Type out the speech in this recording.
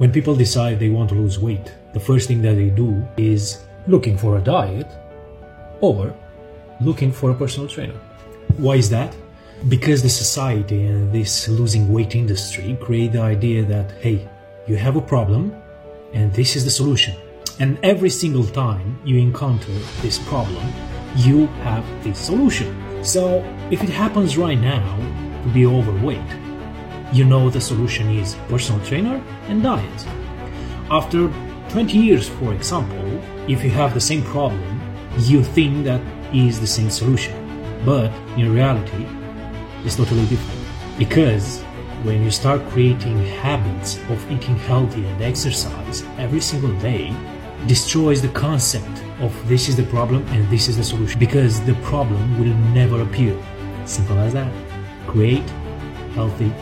When people decide they want to lose weight, the first thing that they do is looking for a diet or looking for a personal trainer. Why is that? Because the society and this losing weight industry create the idea that, hey, you have a problem and this is the solution. And every single time you encounter this problem, you have the solution. So if it happens right now to be overweight, you know the solution is personal trainer and diet. After 20 years, for example, if you have the same problem, you think that is the same solution. But in reality, it's totally different. Because when you start creating habits of eating healthy and exercise every single day, destroys the concept of this is the problem and this is the solution because the problem will never appear. Simple as that. Create healthy